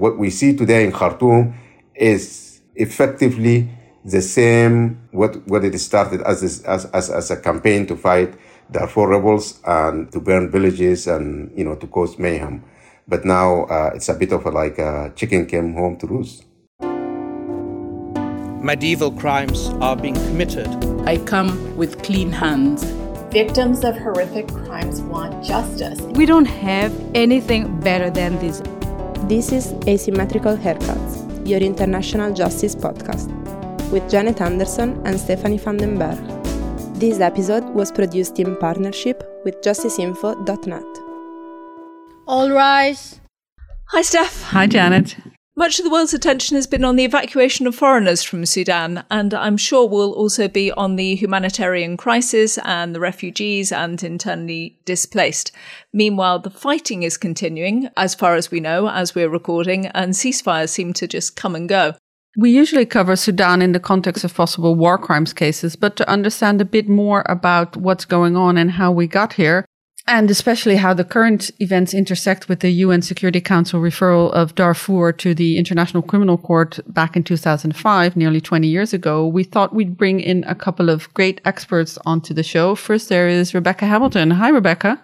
what we see today in Khartoum is effectively the same what what it started as as as, as a campaign to fight Darfur rebels and to burn villages and you know to cause mayhem. But now uh, it's a bit of a, like a chicken came home to roost. Medieval crimes are being committed. I come with clean hands. Victims of horrific crimes want justice. We don't have anything better than this. This is Asymmetrical Haircuts, your international justice podcast, with Janet Anderson and Stephanie van den Berg. This episode was produced in partnership with justiceinfo.net. All rise. Hi, Steph. Hi, Janet. Much of the world's attention has been on the evacuation of foreigners from Sudan, and I'm sure will also be on the humanitarian crisis and the refugees and internally displaced. Meanwhile, the fighting is continuing, as far as we know, as we're recording, and ceasefires seem to just come and go. We usually cover Sudan in the context of possible war crimes cases, but to understand a bit more about what's going on and how we got here, and especially how the current events intersect with the UN Security Council referral of Darfur to the International Criminal Court back in 2005, nearly 20 years ago, we thought we'd bring in a couple of great experts onto the show. First, there is Rebecca Hamilton. Hi, Rebecca.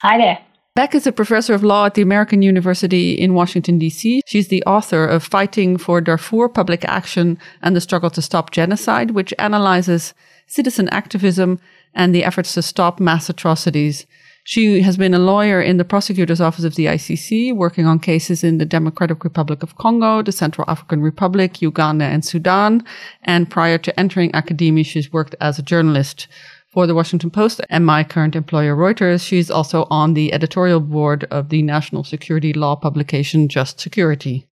Hi there. Beck is a professor of law at the American University in Washington, D.C. She's the author of Fighting for Darfur Public Action and the Struggle to Stop Genocide, which analyzes citizen activism and the efforts to stop mass atrocities. She has been a lawyer in the prosecutor's office of the ICC, working on cases in the Democratic Republic of Congo, the Central African Republic, Uganda, and Sudan. And prior to entering academia, she's worked as a journalist for the Washington Post and my current employer, Reuters. She's also on the editorial board of the national security law publication Just Security.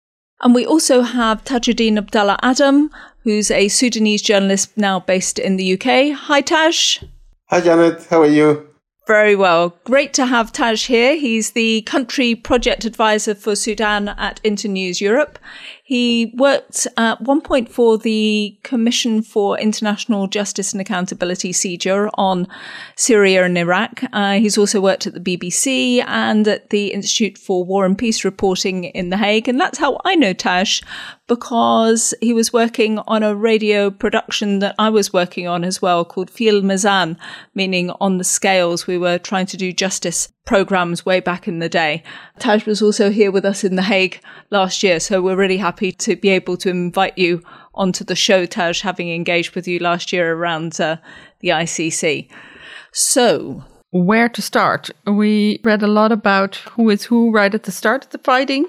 And we also have Tajedin Abdallah Adam, who's a Sudanese journalist now based in the UK. Hi, Taj. Hi, Janet. How are you? Very well. Great to have Taj here. He's the country project advisor for Sudan at Internews Europe. He worked at one point for the Commission for International Justice and Accountability, CIJA, on Syria and Iraq. Uh, he's also worked at the BBC and at the Institute for War and Peace Reporting in The Hague. And that's how I know Tash because he was working on a radio production that I was working on as well called Fil Mizan, meaning on the scales. We were trying to do justice programs way back in the day. Taj was also here with us in The Hague last year, so we're really happy to be able to invite you onto the show, Taj, having engaged with you last year around uh, the ICC. So, where to start? We read a lot about who is who right at the start of the fighting.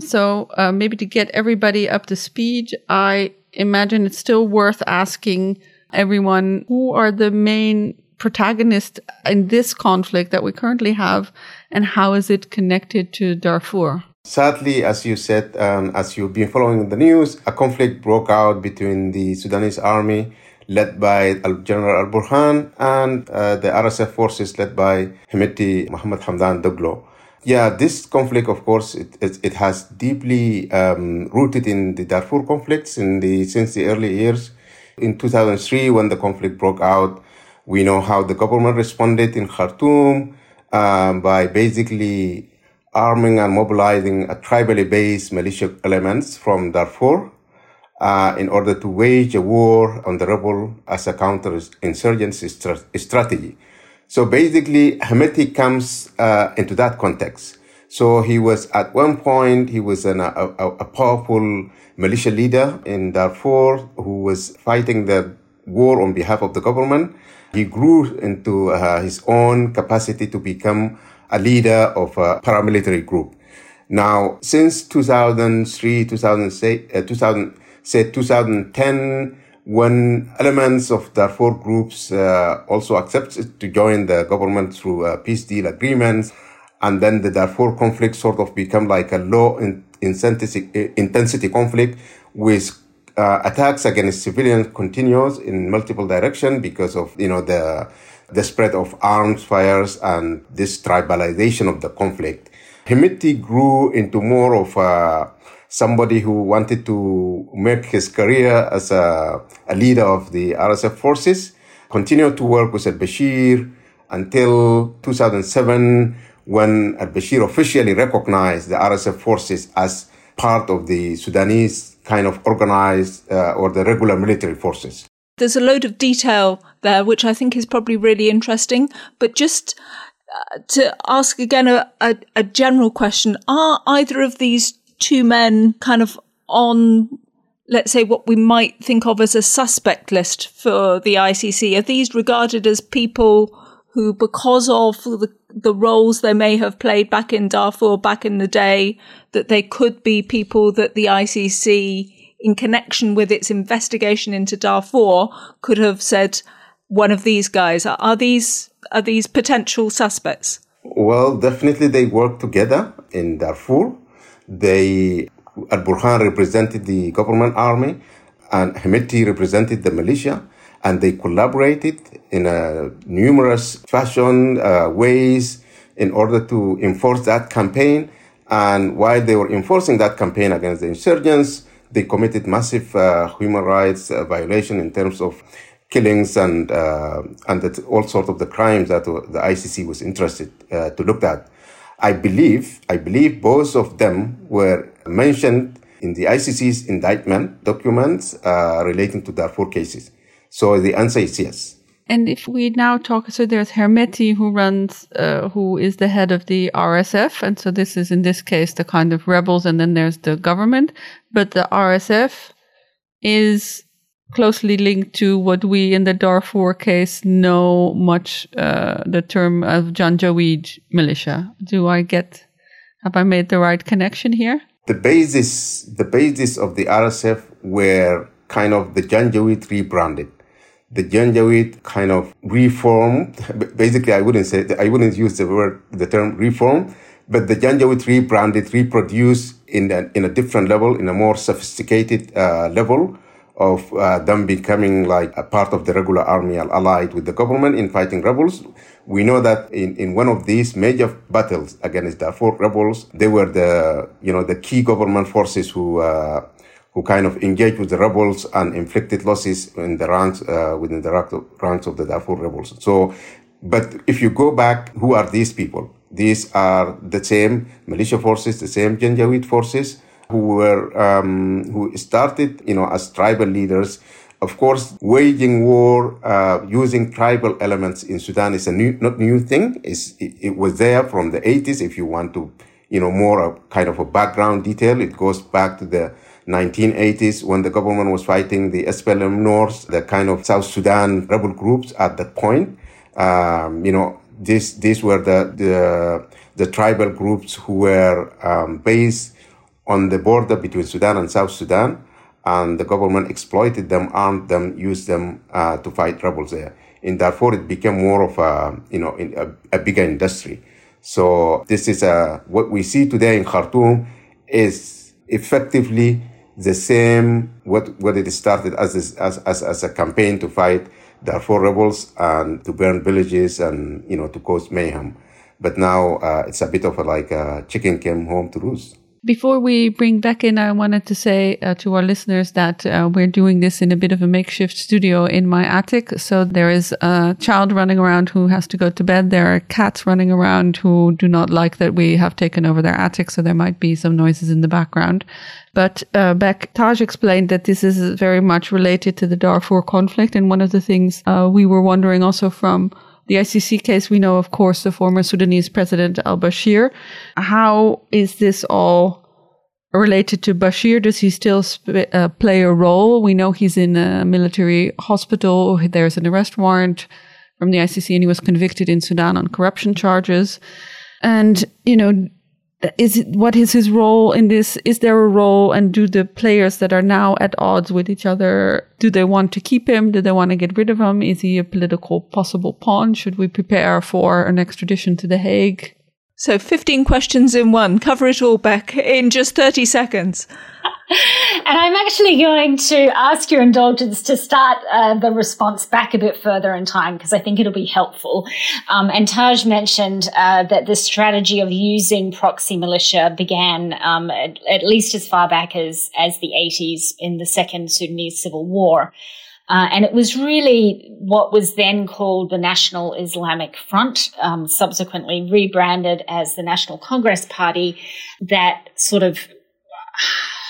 So, uh, maybe to get everybody up to speed, I imagine it's still worth asking everyone who are the main protagonist in this conflict that we currently have, and how is it connected to Darfur? Sadly, as you said, um, as you've been following the news, a conflict broke out between the Sudanese army led by General Al Burhan and uh, the RSF forces led by Hemeti Mohammed Hamdan Daglo. Yeah, this conflict, of course, it, it, it has deeply um, rooted in the Darfur conflicts in the since the early years. In 2003, when the conflict broke out, we know how the government responded in Khartoum um, by basically arming and mobilizing a tribally based militia elements from Darfur uh, in order to wage a war on the rebel as a counter-insurgency strategy. So basically, Hemeti comes uh, into that context. So he was at one point he was an, a, a powerful militia leader in Darfur who was fighting the war on behalf of the government. He grew into uh, his own capacity to become a leader of a paramilitary group. Now, since 2003, 2006, uh, 2000, say 2010, when elements of Darfur groups uh, also accepted to join the government through uh, peace deal agreements, and then the Darfur conflict sort of become like a low in, intensity, intensity conflict with uh, attacks against civilians continues in multiple directions because of you know the the spread of arms fires and this tribalization of the conflict. Hemeti grew into more of a, somebody who wanted to make his career as a, a leader of the RSF forces, continued to work with al-Bashir until 2007 when al-Bashir officially recognized the RSF forces as part of the Sudanese kind of organized uh, or the regular military forces. There's a load of detail there, which I think is probably really interesting. But just uh, to ask again a, a, a general question, are either of these two men kind of on let's say what we might think of as a suspect list for the ICC? Are these regarded as people who, because of the, the roles they may have played back in Darfur back in the day, that they could be people that the ICC, in connection with its investigation into Darfur, could have said, one of these guys. Are these are these potential suspects? Well, definitely they work together in Darfur. They Al Burhan represented the government army, and Hemeti represented the militia, and they collaborated in a numerous fashion uh, ways in order to enforce that campaign. And while they were enforcing that campaign against the insurgents, they committed massive uh, human rights uh, violation in terms of killings and uh, and all sorts of the crimes that the ICC was interested uh, to look at. I believe, I believe both of them were mentioned in the ICC's indictment documents uh, relating to Darfur cases. So the answer is yes. And if we now talk, so there's Hemeti who runs, uh, who is the head of the RSF. And so this is in this case the kind of rebels, and then there's the government. But the RSF is closely linked to what we in the Darfur case know much uh, the term of Janjaweed militia. Do I get have I made the right connection here? The basis the basis of the RSF were kind of the Janjaweed rebranded. The Janjaweed kind of reformed. Basically, I wouldn't say I wouldn't use the word the term reform, but the Janjaweed rebranded, reproduced in a, in a different level, in a more sophisticated uh, level of uh, them becoming like a part of the regular army allied with the government in fighting rebels. We know that in, in one of these major battles against Darfur rebels, they were the, you know, the key government forces who, uh, who kind of engaged with the rebels and inflicted losses in the ranks, uh, within the ranks of the Darfur rebels. So, but if you go back, who are these people? These are the same militia forces, the same Janjaweed forces, who were um, who started, you know, as tribal leaders. Of course, waging war uh, using tribal elements in Sudan is a new, not new thing. It's, it, it was there from the 80s. If you want to, you know, more kind of a background detail, it goes back to the 1980s when the government was fighting the SPLM North, the kind of South Sudan rebel groups at that point. Um, you know, this, these were the, the, the tribal groups who were um, based on the border between Sudan and South Sudan, and the government exploited them, armed them, used them uh, to fight rebels there. In Darfur, it became more of a, you know, a, a bigger industry. So this is a, what we see today in Khartoum is effectively the same what what it started as as as as a campaign to fight Darfur rebels and to burn villages and you know to cause mayhem. But now uh, it's a bit of a, like a chicken came home to roost. Before we bring back in, I wanted to say uh, to our listeners that uh, we're doing this in a bit of a makeshift studio in my attic. So there is a child running around who has to go to bed. There are cats running around who do not like that we have taken over their attic. So there might be some noises in the background. But uh, Beck Taj explained that this is very much related to the Darfur conflict. And one of the things uh, we were wondering also from the ICC case, we know, of course, the former Sudanese president al Bashir. How is this all related to Bashir? Does he still sp- uh, play a role? We know he's in a military hospital. There's an arrest warrant from the ICC, and he was convicted in Sudan on corruption charges. And, you know, is it, what is his role in this? Is there a role? And do the players that are now at odds with each other, do they want to keep him? Do they want to get rid of him? Is he a political possible pawn? Should we prepare for an extradition to The Hague? So 15 questions in one. Cover it all, Beck, in just 30 seconds. And I'm actually going to ask your indulgence to start uh, the response back a bit further in time because I think it'll be helpful. Um, and Taj mentioned uh, that the strategy of using proxy militia began um, at, at, least as far back as, as the 80s in the Second Sudanese Civil War. Uh, and it was really what was then called the National Islamic Front, um, subsequently rebranded as the National Congress Party, that sort of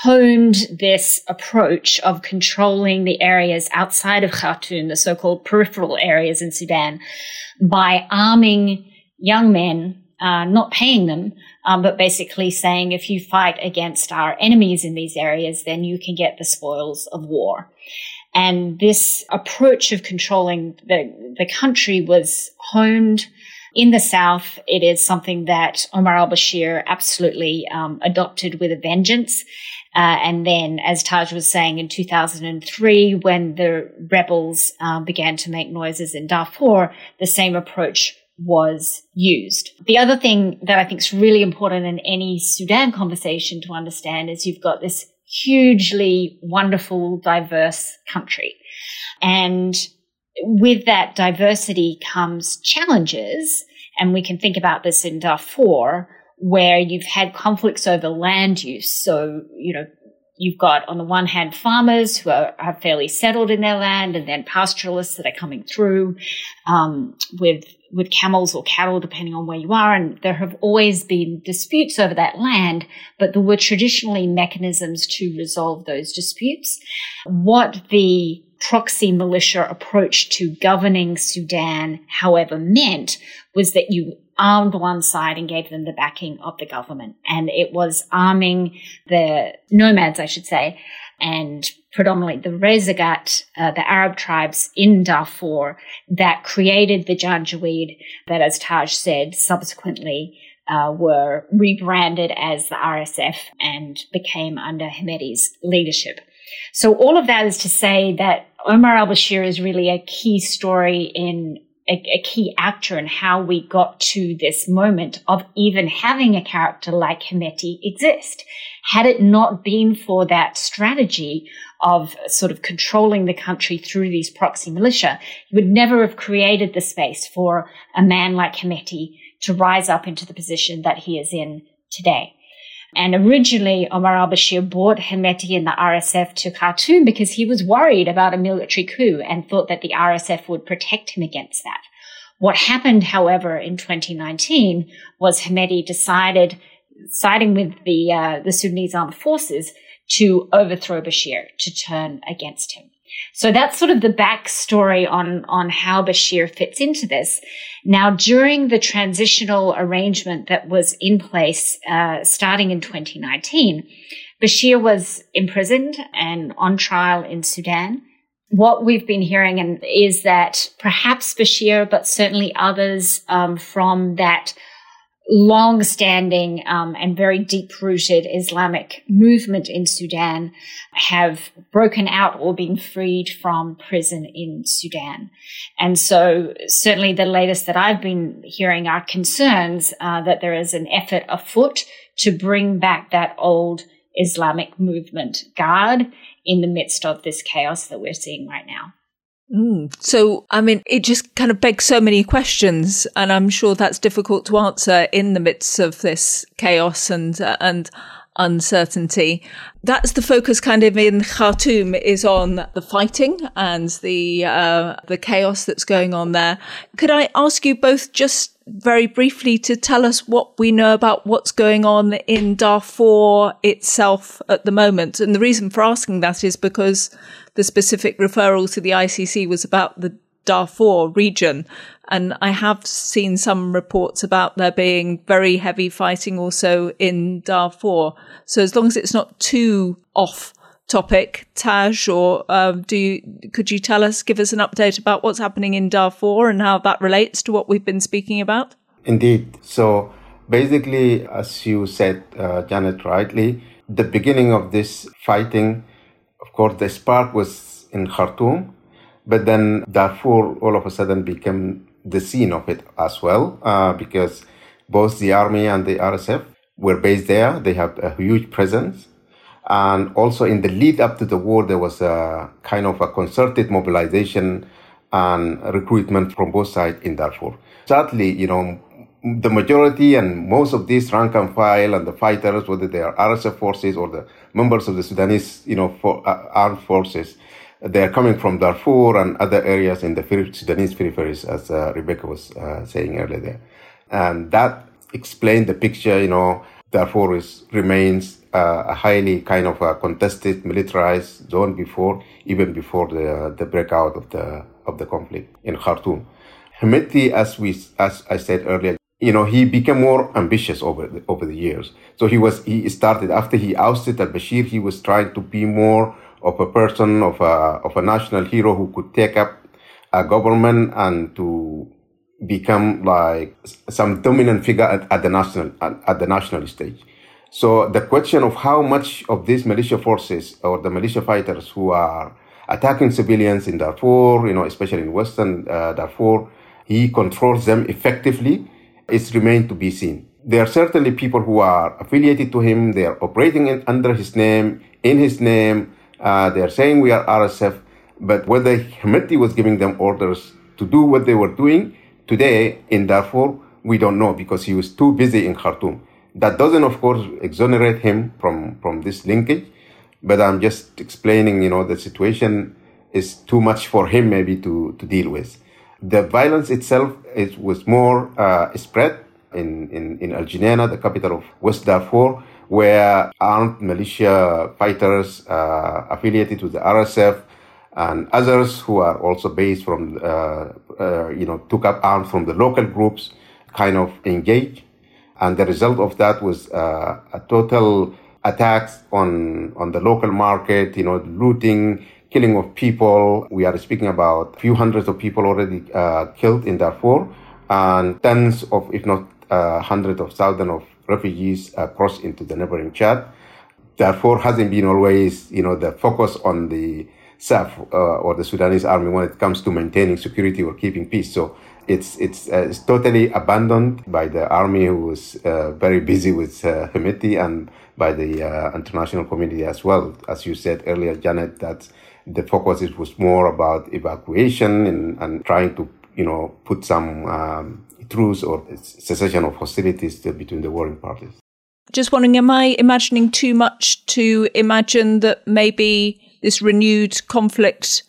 honed this approach of controlling the areas outside of Khartoum, the so-called peripheral areas in Sudan, by arming young men, uh, not paying them, um, but basically saying if you fight against our enemies in these areas, then you can get the spoils of war. And this approach of controlling the, the country was honed in the South, it is something that Omar al Bashir absolutely um, adopted with a vengeance. Uh, and then, as Taj was saying, in 2003, when the rebels uh, began to make noises in Darfur, the same approach was used. The other thing that I think is really important in any Sudan conversation to understand is you've got this hugely wonderful, diverse country. And with that diversity comes challenges. And we can think about this in Darfur, where you've had conflicts over land use. So, you know, you've got on the one hand farmers who are, are fairly settled in their land and then pastoralists that are coming through um, with with camels or cattle depending on where you are and there have always been disputes over that land but there were traditionally mechanisms to resolve those disputes what the proxy militia approach to governing Sudan, however, meant was that you armed one side and gave them the backing of the government. And it was arming the nomads, I should say, and predominantly the Rizeigat, uh, the Arab tribes in Darfur that created the Janjaweed that, as Taj said, subsequently uh, were rebranded as the RSF and became under Hemeti's leadership. So all of that is to say that Omar al-Bashir is really a key story in a, a, key actor in how we got to this moment of even having a character like Hemeti exist. Had it not been for that strategy of sort of controlling the country through these proxy militia, you would never have created the space for a man like Hemeti to rise up into the position that he is in today. And originally, Omar al-Bashir brought Hemeti and the RSF to Khartoum because he was worried about a military coup and thought that the RSF would protect him against that. What happened, however, in 2019 was Hemeti decided, siding with the, uh, the Sudanese armed forces, to overthrow Bashir, to turn against him. So that's sort of the backstory on, on how Bashir fits into this. Now, during the transitional arrangement that was in place uh, starting in 2019, Bashir was imprisoned and on trial in Sudan. What we've been hearing and is that perhaps Bashir, but certainly others um, from that long standing um, and very deep rooted Islamic movement in Sudan have broken out or been freed from prison in Sudan. And so, certainly, the latest that I've been hearing are concerns uh, that there is an effort afoot to bring back that old Islamic movement guard in the midst of this chaos that we're seeing right now. Mm. So, I mean, it just kind of begs so many questions, and I'm sure that's difficult to answer in the midst of this chaos and uh, and uncertainty. That's the focus, kind of in Khartoum, is on the fighting and the uh, the chaos that's going on there. Could I ask you both just very briefly to tell us what we know about what's going on in Darfur itself at the moment? And the reason for asking that is because the specific referral to the ICC was about the Darfur region. And I have seen some reports about there being very heavy fighting also in Darfur. So as long as it's not too off topic, Taj, or um, do you, could you tell us, give us an update about what's happening in Darfur and how that relates to what we've been speaking about? Indeed. So basically, as you said, uh, Janet, rightly, the beginning of this fighting of course, the spark was in Khartoum, but then Darfur all of a sudden became the scene of it as well, uh, because both the army and the RSF were based there. They have a huge presence. And also in the lead up to the war, there was a kind of a concerted mobilization and recruitment from both sides in Darfur. Sadly, you know, the majority and most of these rank and file and the fighters, whether they are RSF forces or the members of the Sudanese, you know, for, uh, armed forces, they are coming from Darfur and other areas in the Sudanese peripheries, as uh, Rebecca was uh, saying earlier there. And that explained the picture, you know, Darfur is, remains uh, a highly kind of a contested, militarized zone before, even before the, the breakout of the, of the conflict in Khartoum. Hemeti, as we, as I said earlier, you know, he became more ambitious over the, over the years. So he was, he started after he ousted al-Bashir, he was trying to be more of a person, of a, of a national hero who could take up a government and to become like some dominant figure at, at the national, at, at the national stage. So the question of how much of these militia forces or the militia fighters who are attacking civilians in Darfur, you know, especially in Western uh, Darfur, he controls them effectively it's remained to be seen. There are certainly people who are affiliated to him. They are operating in, under his name, in his name. Uh, they are saying we are RSF. But whether Hemeti was giving them orders to do what they were doing today in Darfur, we don't know because he was too busy in Khartoum. That doesn't, of course, exonerate him from, from this linkage. But I'm just explaining, you know, the situation is too much for him maybe to, to deal with. The violence itself is, was more uh, spread in, in, in Al Geneina, the capital of West Darfur, where armed militia fighters uh, affiliated with the RSF and others who are also based from, uh, uh, you know, took up arms from the local groups, kind of engaged. And the result of that was uh, a total attacks on, on the local market, you know, looting, killing of people. We are speaking about a few hundreds of people already uh, killed in Darfur and tens of, if not uh, hundreds of thousands of refugees uh, into the neighboring Chad. Darfur, hasn't been always, you know, the focus on the SAF uh, or the Sudanese army when it comes to maintaining security or keeping peace. So it's it's, uh, it's totally abandoned by the army who was uh, very busy with uh, Hemeti and by the uh, international community as well. As you said earlier, Janet, that the focus was more about evacuation and, and trying to, you know, put some um, truce or cessation of hostilities between the warring parties. Just wondering, am I imagining too much to imagine that maybe this renewed conflict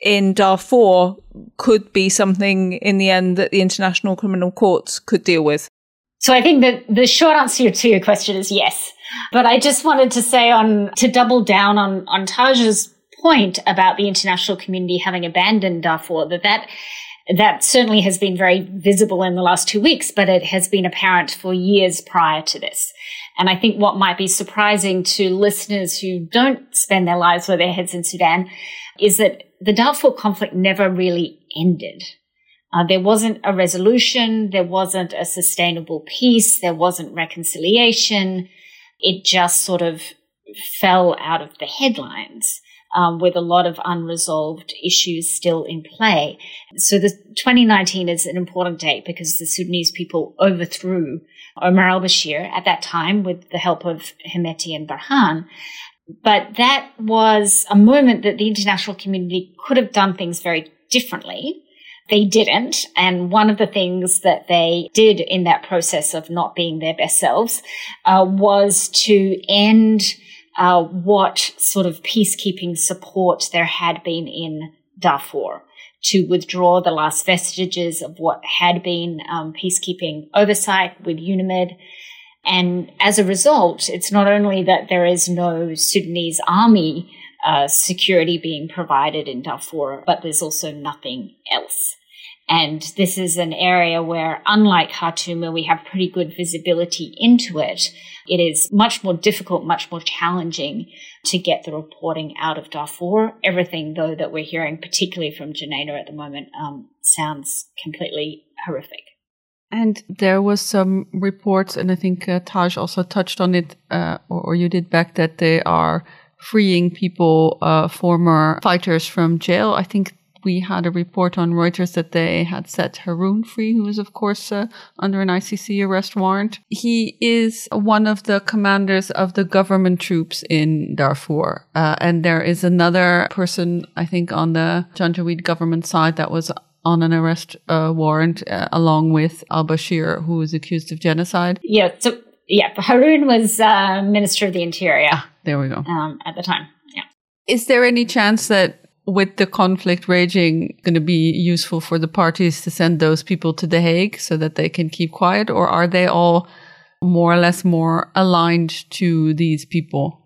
in Darfur could be something in the end that the International Criminal Courts could deal with? So I think that the short answer to your question is yes. But I just wanted to say on to double down on on Taj's point about the international community having abandoned Darfur, that that that certainly has been very visible in the last two weeks, but it has been apparent for years prior to this. And I think what might be surprising to listeners who don't spend their lives with their heads in Sudan is that the Darfur conflict never really ended. Uh, there wasn't a resolution. There wasn't a sustainable peace. There wasn't reconciliation. It just sort of fell out of the headlines um, with a lot of unresolved issues still in play. So the 2019 is an important date because the Sudanese people overthrew Omar al-Bashir at that time with the help of Hemeti and Burhan. But that was a moment that the international community could have done things very differently. They didn't. And one of the things that they did in that process of not being their best selves uh, was to end uh, what sort of peacekeeping support there had been in Darfur to withdraw the last vestiges of what had been um, peacekeeping oversight with UNAMID. And as a result, it's not only that there is no Sudanese army uh, security being provided in Darfur, but there's also nothing else. And this is an area where, unlike Khartoum, where we have pretty good visibility into it, it is much more difficult, much more challenging to get the reporting out of Darfur. Everything, though, that we're hearing, particularly from Geneina at the moment, um, sounds completely horrific. And there was some reports, and I think uh, Taj also touched on it, uh, or, or, you did back that they are freeing people, uh, former fighters from jail. I think we had a report on Reuters that they had set Haroun free, who is, of course, uh, under an ICC arrest warrant. He is one of the commanders of the government troops in Darfur. Uh, and there is another person, I think, on the Janjaweed government side that was on an arrest uh, warrant uh, along with al Bashir, who is accused of genocide. Yeah. So, yeah, Haroun was uh, Minister of the Interior. Ah, there we go. Um, at the time. Yeah. Is there any chance that with the conflict raging going to be useful for the parties to send those people to The Hague so that they can keep quiet? Or are they all more or less more aligned to these people?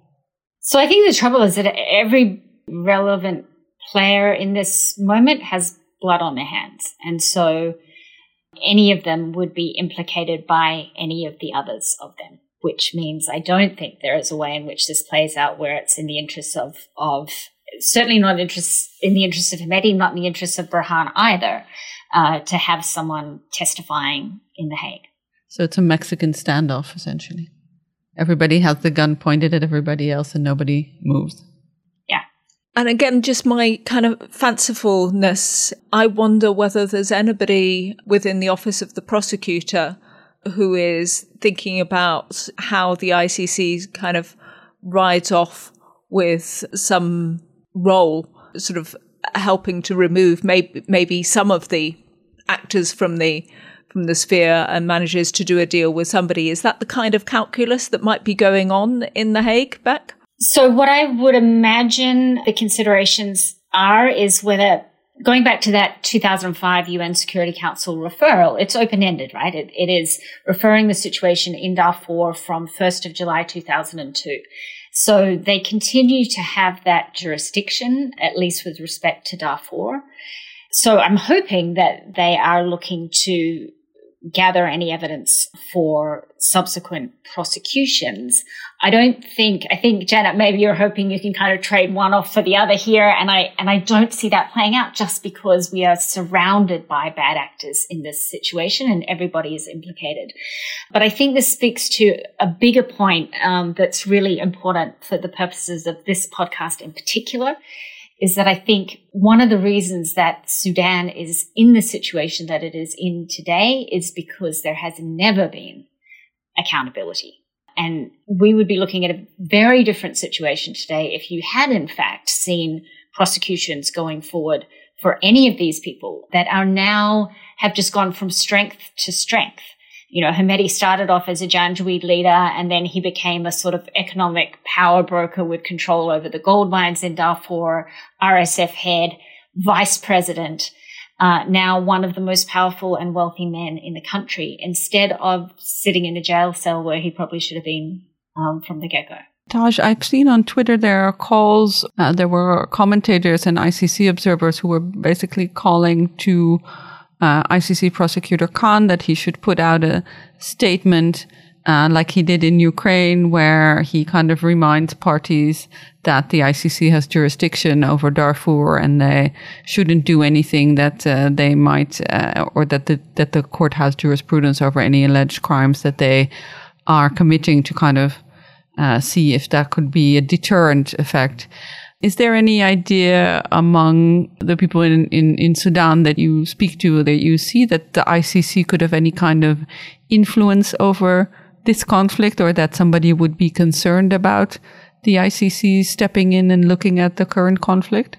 So I think the trouble is that every relevant player in this moment has blood on their hands. And so any of them would be implicated by any of the others of them, which means I don't think there is a way in which this plays out where it's in the interests of, of certainly not interest in the interest of Hemeti, not in the interest of Burhan either, uh, to have someone testifying in The Hague. So it's a Mexican standoff, essentially. Everybody has the gun pointed at everybody else and nobody moves. Yeah. And again, just my kind of fancifulness, I wonder whether there's anybody within the office of the prosecutor who is thinking about how the ICC kind of rides off with some role, sort of helping to remove maybe, maybe some of the actors from the from the sphere and manages to do a deal with somebody. Is that the kind of calculus that might be going on in The Hague, Beck? So, what I would imagine the considerations are is whether going back to that 2005 UN Security Council referral, it's open ended, right? It, it is referring the situation in Darfur from 1st of July 2002. So they continue to have that jurisdiction, at least with respect to Darfur. So I'm hoping that they are looking to gather any evidence for subsequent prosecutions. I don't think, I think Janet, maybe you're hoping you can kind of trade one off for the other here. And I, and I don't see that playing out just because we are surrounded by bad actors in this situation and everybody is implicated. But I think this speaks to a bigger point, um, that's really important for the purposes of this podcast in particular is that I think one of the reasons that Sudan is in the situation that it is in today is because there has never been accountability. And we would be looking at a very different situation today if you had in fact seen prosecutions going forward for any of these people that are now have just gone from strength to strength you know, Hemeti started off as a Janjaweed leader and then he became a sort of economic power broker with control over the gold mines in Darfur, RSF head, vice president, uh, now one of the most powerful and wealthy men in the country instead of sitting in a jail cell where he probably should have been um, from the get go. Taj, I've seen on Twitter there are calls, uh, there were commentators and ICC observers who were basically calling to uh, ICC prosecutor Khan that he should put out a statement uh, like he did in Ukraine, where he kind of reminds parties that the ICC has jurisdiction over Darfur and they shouldn't do anything that uh, they might, uh, or that the that the court has jurisprudence over any alleged crimes that they are committing to kind of uh, see if that could be a deterrent effect. Is there any idea among the people in, in, in Sudan that you speak to that you see that the ICC could have any kind of influence over this conflict or that somebody would be concerned about the ICC stepping in and looking at the current conflict?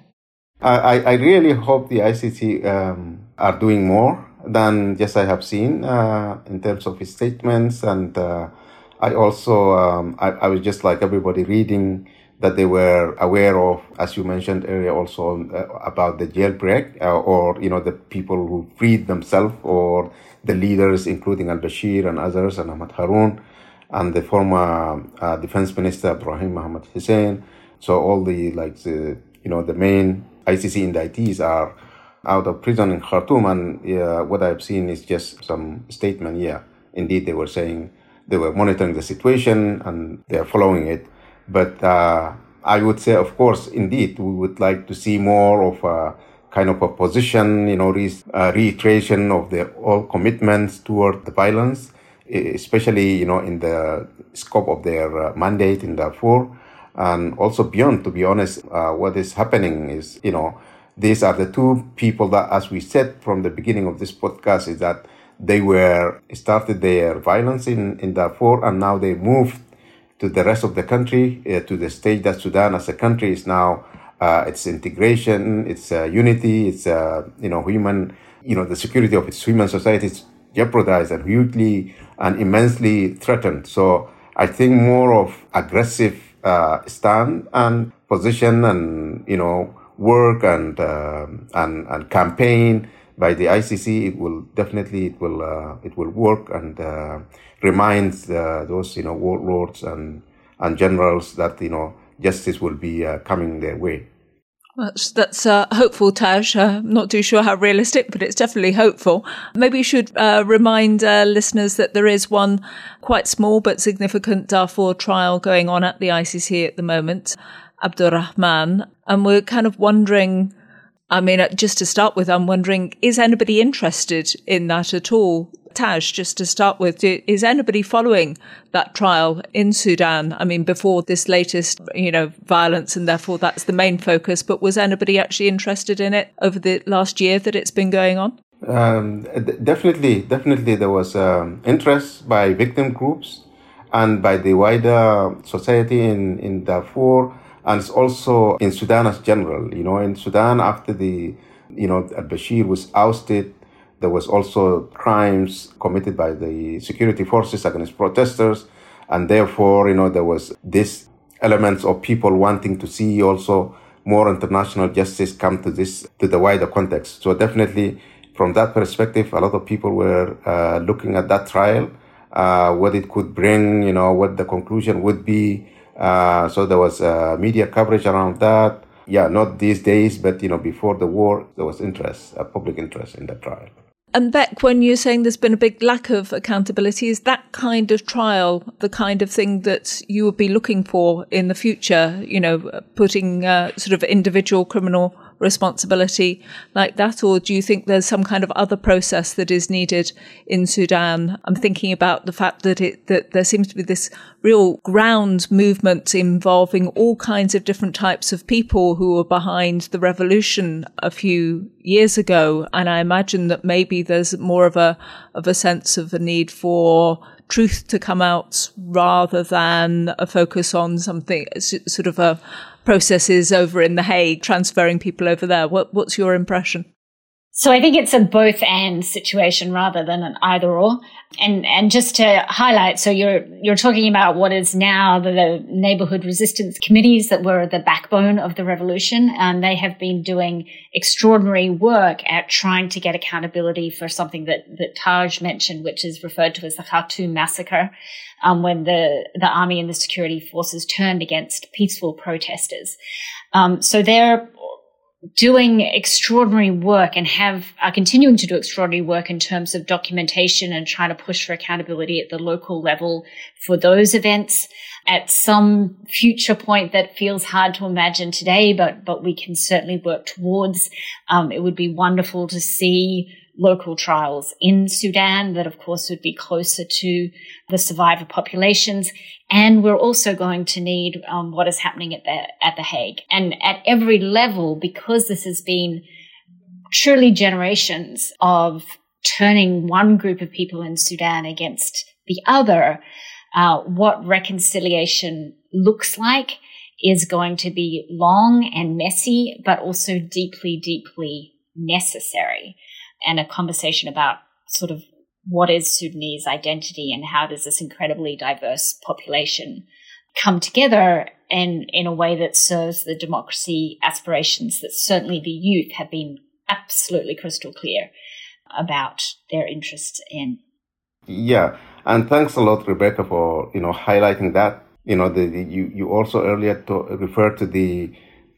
I, I really hope the ICC um, are doing more than just I have seen uh, in terms of statements. And uh, I also, um, I, I was just like everybody reading that they were aware of, as you mentioned earlier, also uh, about the jailbreak uh, or you know the people who freed themselves or the leaders, including Al Bashir and others, and Ahmad Haroun, and the former uh, defense minister Ibrahim Mohammed Hussein. So all the like the you know the main ICC indictees are out of prison in Khartoum, and what I've seen is just some statement. Yeah, indeed, they were saying they were monitoring the situation and they are following it but uh, I would say, of course, indeed, we would like to see more of a kind of a position, you know, re- uh, reiteration of the all commitments toward the violence, especially, you know, in the scope of their uh, mandate in Darfur. And also beyond, to be honest, uh, what is happening is, you know, these are the two people that, as we said from the beginning of this podcast, is that they were started their violence in, in Darfur and now they moved to the rest of the country, uh, to the stage that Sudan as a country is now, uh, its integration, its uh, unity, its, uh, you know, human, you know, the security of its human society is jeopardized and hugely and immensely threatened. So I think more of aggressive uh, stand and position and, you know, work and, um, and, and campaign by the ICC, it will definitely it will uh, it will work and uh, reminds uh, those you know warlords and and generals that you know justice will be uh, coming their way. That's, that's uh, hopeful, Taj. Uh, I'm not too sure how realistic, but it's definitely hopeful. Maybe you should uh, remind uh, listeners that there is one quite small but significant Darfur trial going on at the ICC at the moment, Abdurrahman. And we're kind of wondering, I mean, uh, just to start with, I'm wondering, is anybody interested in that at all? Taj, just to start with, is anybody following that trial in Sudan? I mean, before this latest, you know, violence, and therefore that's the main focus. But was anybody actually interested in it over the last year that it's been going on? Um, definitely, definitely, there was um, interest by victim groups and by the wider society in in Darfur, and it's also in Sudan as general. You know, in Sudan after the you know Al Bashir was ousted there was also crimes committed by the security forces against protesters. And therefore, you know, there was this elements of people wanting to see also more international justice come to this, to the wider context. So definitely from that perspective, a lot of people were uh, looking at that trial, uh, what it could bring, you know, what the conclusion would be. Uh, so there was uh, media coverage around that. Yeah, not these days, but you know, before the war, there was interest, a public interest in the trial. And Beck, when you're saying there's been a big lack of accountability, is that kind of trial the kind of thing that you would be looking for in the future? You know, putting uh, sort of individual criminal responsibility like that? Or do you think there's some kind of other process that is needed in Sudan? I'm thinking about the fact that it, that there seems to be this real ground movement involving all kinds of different types of people who were behind the revolution a few years ago. And I imagine that maybe there's more of a, of a sense of a need for truth to come out rather than a focus on something sort of a processes over in The Hague, transferring people over there. What, what's your impression? So I think it's a both and situation rather than an either or. And and just to highlight, so you're you're talking about what is now the, the, neighborhood resistance committees that were the backbone of the revolution, and they have been doing extraordinary work at trying to get accountability for something that that Taj mentioned, which is referred to as the Khartoum massacre, um, when the the army and the security forces turned against peaceful protesters. Um, so they're doing extraordinary work and have are continuing to do extraordinary work in terms of documentation and trying to push for accountability at the local level for those events at some future point that feels hard to imagine today, but but we can certainly work towards. Um, it would be wonderful to see local trials in Sudan that, of course, would be closer to the survivor populations. And we're also going to need um, what is happening at the at the Hague and at every level because this has been truly generations of turning one group of people in Sudan against the other. Uh, what reconciliation looks like is going to be long and messy, but also deeply, deeply necessary and a conversation about sort of what is Sudanese identity and how does this incredibly diverse population come together and in a way that serves the democracy aspirations that certainly the youth have been absolutely crystal clear about their interests in. Yeah, and thanks a lot, Rebecca, for you know highlighting that. You know, the, the you you also earlier to, referred to the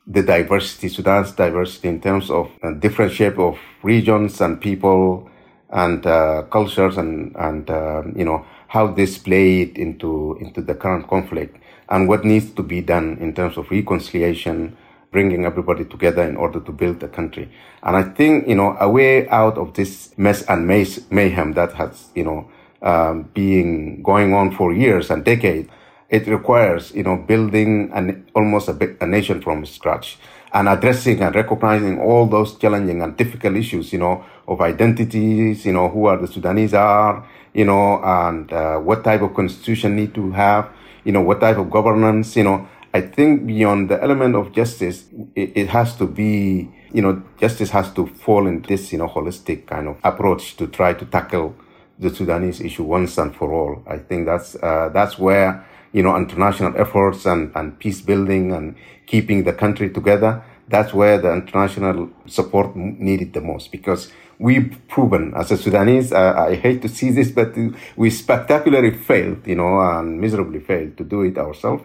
the diversity, Sudan's diversity in terms of uh, different shape of regions and people and uh, cultures and, and uh, you know, how this played into, into the current conflict and what needs to be done in terms of reconciliation, bringing everybody together in order to build the country. And I think, you know, a way out of this mess and mayhem that has, you know, um, being going on for years and decades it requires, you know, building an almost a, a nation from scratch and addressing and recognizing all those challenging and difficult issues, you know, of identities, you know, who are the Sudanese are, you know, and uh, what type of constitution need to have, you know, what type of governance, you know. I think beyond the element of justice, it, it has to be, you know, justice has to fall in this, you know, holistic kind of approach to try to tackle the Sudanese issue once and for all. I think that's uh, that's where you know, international efforts and, and peace building and keeping the country together. that's where the international support needed the most because we've proven as a Sudanese, uh, I hate to see this, but we spectacularly failed, you know, and miserably failed to do it ourselves.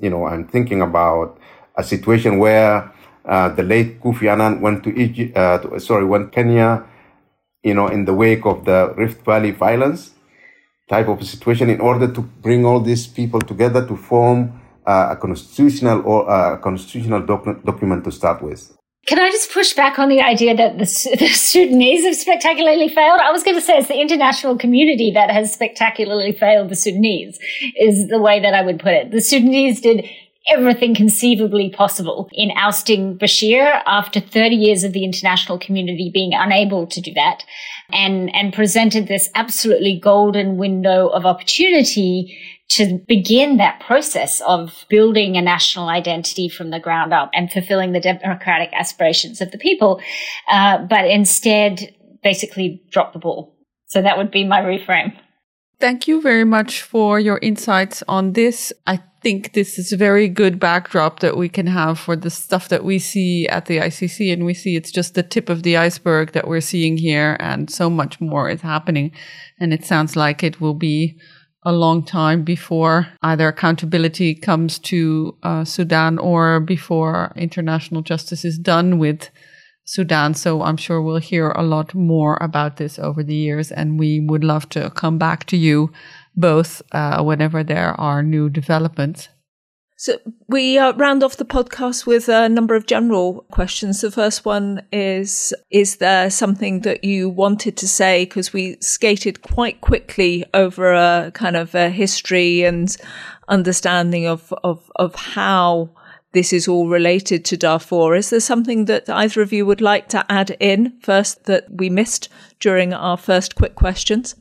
You know, I'm thinking about a situation where uh, the late Kofi Annan went to Egypt, uh, to, sorry, went Kenya, you know, in the wake of the Rift Valley violence type of situation in order to bring all these people together to form uh, a constitutional or uh, a constitutional doc- document to start with. Can I just push back on the idea that the, the, Sudanese have spectacularly failed? I was going to say it's the international community that has spectacularly failed the Sudanese, is the way that I would put it. The Sudanese did everything conceivably possible in ousting Bashir after 30 years of the international community being unable to do that and, and presented this absolutely golden window of opportunity to begin that process of building a national identity from the ground up and fulfilling the democratic aspirations of the people, uh, but instead basically drop the ball. So that would be my reframe. Thank you very much for your insights on this. I think this is a very good backdrop that we can have for the stuff that we see at the ICC. And we see it's just the tip of the iceberg that we're seeing here, and so much more is happening. And it sounds like it will be a long time before either accountability comes to uh, Sudan or before international justice is done with Sudan. So I'm sure we'll hear a lot more about this over the years, and we would love to come back to you both uh, whenever there are new developments. So we uh, round off the podcast with a number of general questions. The first one is, is there something that you wanted to say? Because we skated quite quickly over a kind of a history and understanding of, of, of how this is all related to Darfur. Is there something that either of you would like to add in first that we missed during our first quick questions?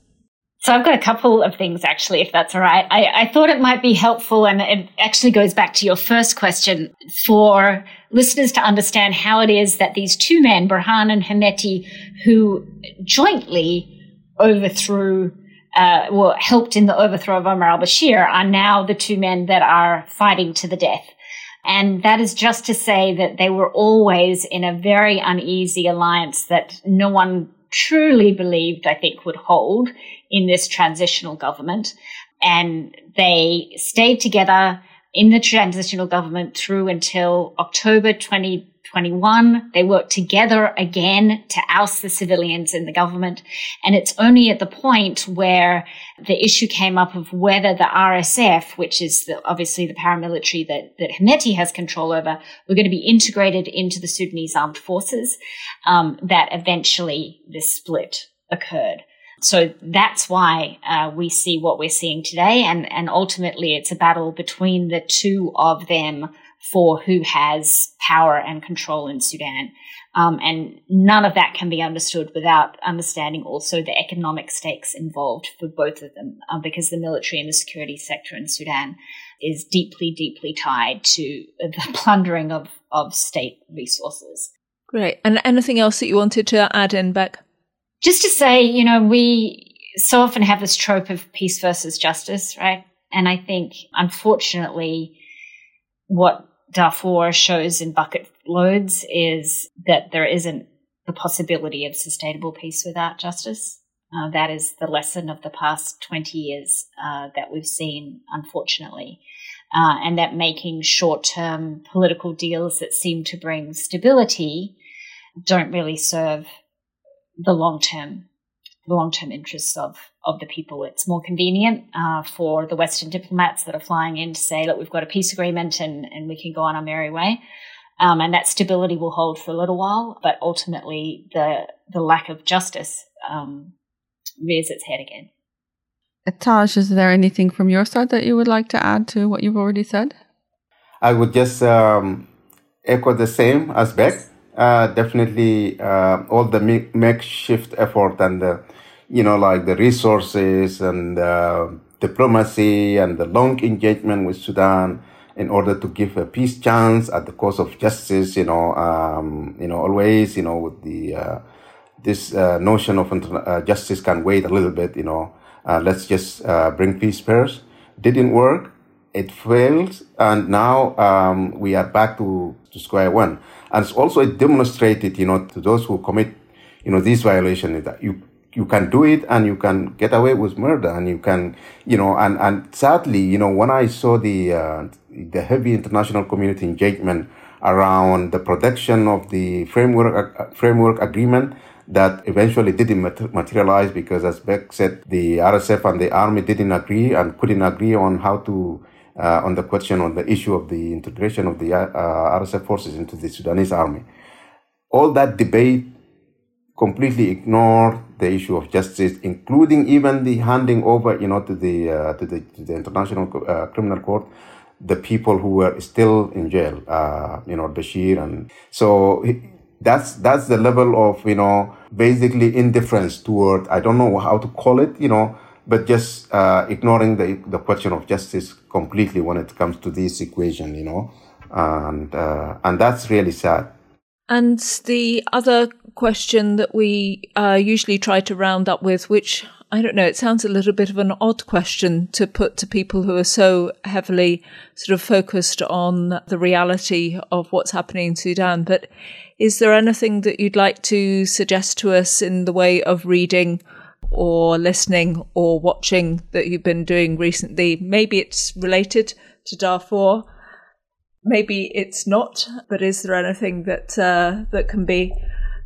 So I've got a couple of things actually, if that's all right. I, I, thought it might be helpful, and it actually goes back to your first question for listeners to understand how it is that these two men, Burhan and Hemeti, who jointly overthrew, uh, well, helped in the overthrow of Omar al-Bashir, are now the two men that are fighting to the death. And that is just to say that they were always in a very uneasy alliance that no one truly believed, I think, would hold in this transitional government. And they stayed together in the transitional government through until October 2021. They worked together again to oust the civilians in the government. And it's only at the point where the issue came up of whether the RSF, which is the, obviously the paramilitary that, that Hemeti has control over, were going to be integrated into the Sudanese armed forces, um, that eventually this split occurred. So that's why uh, we see what we're seeing today. And, and ultimately, it's a battle between the two of them for who has power and control in Sudan. Um, and none of that can be understood without understanding also the economic stakes involved for both of them, uh, because the military and the security sector in Sudan is deeply, deeply tied to the plundering of, of state resources. Great. And anything else that you wanted to add in, Beck? just to say, you know, we so often have this trope of peace versus justice, right? And I think, unfortunately, what Darfur shows in bucket loads is that there isn't the possibility of sustainable peace without justice. Uh, that is the lesson of the past 20 years uh, that we've seen, unfortunately. Uh, and that making short term political deals that seem to bring stability don't really serve the long term the long term interests of of the people. It's more convenient uh, for the Western diplomats that are flying in to say, look, we've got a peace agreement and, and we can go on our merry way. Um, and that stability will hold for a little while, but ultimately the the lack of justice um, rears its head again. Taj, is there anything from your side that you would like to add to what you've already said? I would just um, echo the same as Beck. Uh, definitely uh, all the makeshift effort and the, you know like the resources and uh, diplomacy and the long engagement with Sudan in order to give a peace chance at the cost of justice. You know, um, you know always you know with the uh, this uh, notion of justice can wait a little bit. You know, let's just bring peace first. Didn't work it failed, and now um, we are back to, to square one. And it's also demonstrated, you know, to those who commit, you know, these violations that you you can do it and you can get away with murder and you can, you know, and, and sadly, you know, when I saw the, uh, the heavy international community engagement around the production of the framework, uh, framework agreement, that eventually didn't materialize because, as Beck said, the RSF and the army didn't agree and couldn't agree on how to uh, on the question on the issue of the integration of the uh, RSF forces into the Sudanese army. All that debate completely ignored the issue of justice, including even the handing over, you know, to the uh, to the to the International uh, Criminal Court, the people who were still in jail, uh, you know, Bashir, and so that's that's the level of you know basically indifference toward I don't know how to call it, you know, but just uh, ignoring the the question of justice completely when it comes to this equation, you know, and uh, and that's really sad. And the other question that we uh, usually try to round up with, which I don't know, it sounds a little bit of an odd question to put to people who are so heavily sort of focused on the reality of what's happening in Sudan. But is there anything that you'd like to suggest to us in the way of reading or listening or watching that you've been doing recently? Maybe it's related to Darfur maybe it's not, but is there anything that uh, that can be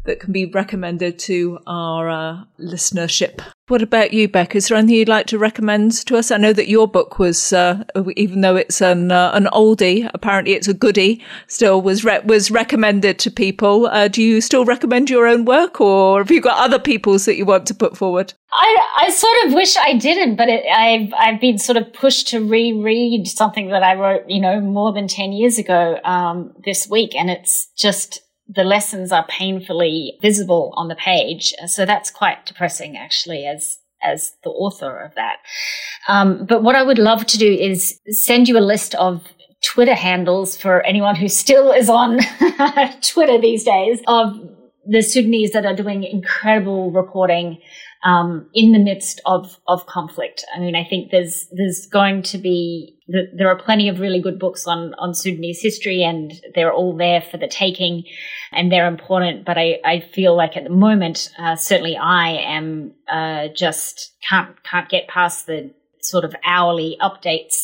that can be recommended to our uh, listenership? What about you, Beck? Is there anything you'd like to recommend to us? I know that your book was, uh, even though it's an uh, an oldie, apparently it's a goodie. Still was re- was recommended to people. Uh, do you still recommend your own work, or have you got other people's that you want to put forward? I, I sort of wish I didn't, but it, I've I've been sort of pushed to reread something that I wrote, you know, more than ten years ago um, this week, and it's just the lessons are painfully visible on the page. So that's quite depressing, actually, as as the author of that. Um, but what I would love to do is send you a list of Twitter handles for anyone who still is on Twitter these days of the Sudanese that are doing incredible reporting um, in the midst of of conflict. I mean, I think there's there's going to be there are plenty of really good books on on Sudanese history, and they're all there for the taking, and they're important. But I I feel like at the moment, uh, certainly I am uh, just can't can't get past the sort of hourly updates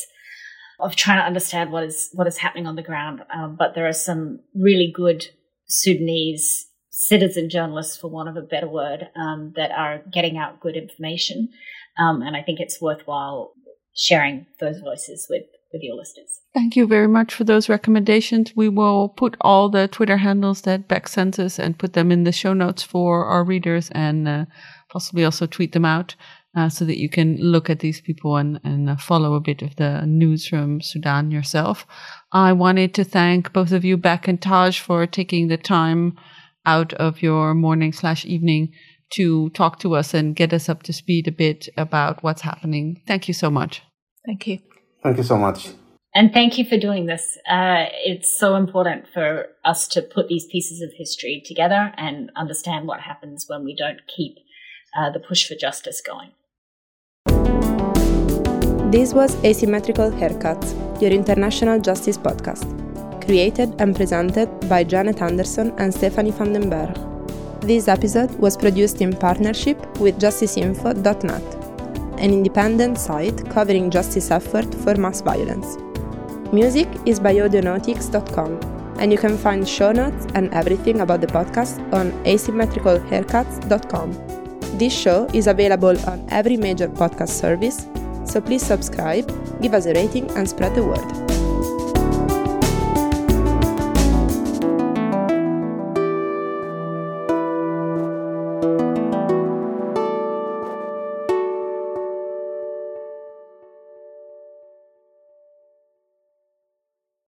of trying to understand what is what is happening on the ground. Um, but there are some really good Sudanese citizen journalists, for want of a better word, um, that are getting out good information. Um, and I think it's worthwhile sharing those voices with, with your listeners. Thank you very much for those recommendations. We will put all the Twitter handles that Beck sends us and put them in the show notes for our readers and uh, possibly also tweet them out. Uh, so that you can look at these people and, and uh, follow a bit of the news from Sudan yourself. I wanted to thank both of you, Beck and Taj, for taking the time out of your morning slash evening to talk to us and get us up to speed a bit about what's happening. Thank you so much. Thank you. Thank you so much. And thank you for doing this. Uh, it's so important for us to put these pieces of history together and understand what happens when we don't keep uh, the push for justice going. This was Asymmetrical Haircuts, your international justice podcast created and presented by Janet Anderson and Stephanie van den Berg. This episode was produced in partnership with justiceinfo.net, an independent site covering justice effort for mass violence. Music is by audionautix.com, and you can find show notes and everything about the podcast on asymmetricalhaircuts.com. This show is available on every major podcast service, so please subscribe, give us a rating, and spread the word.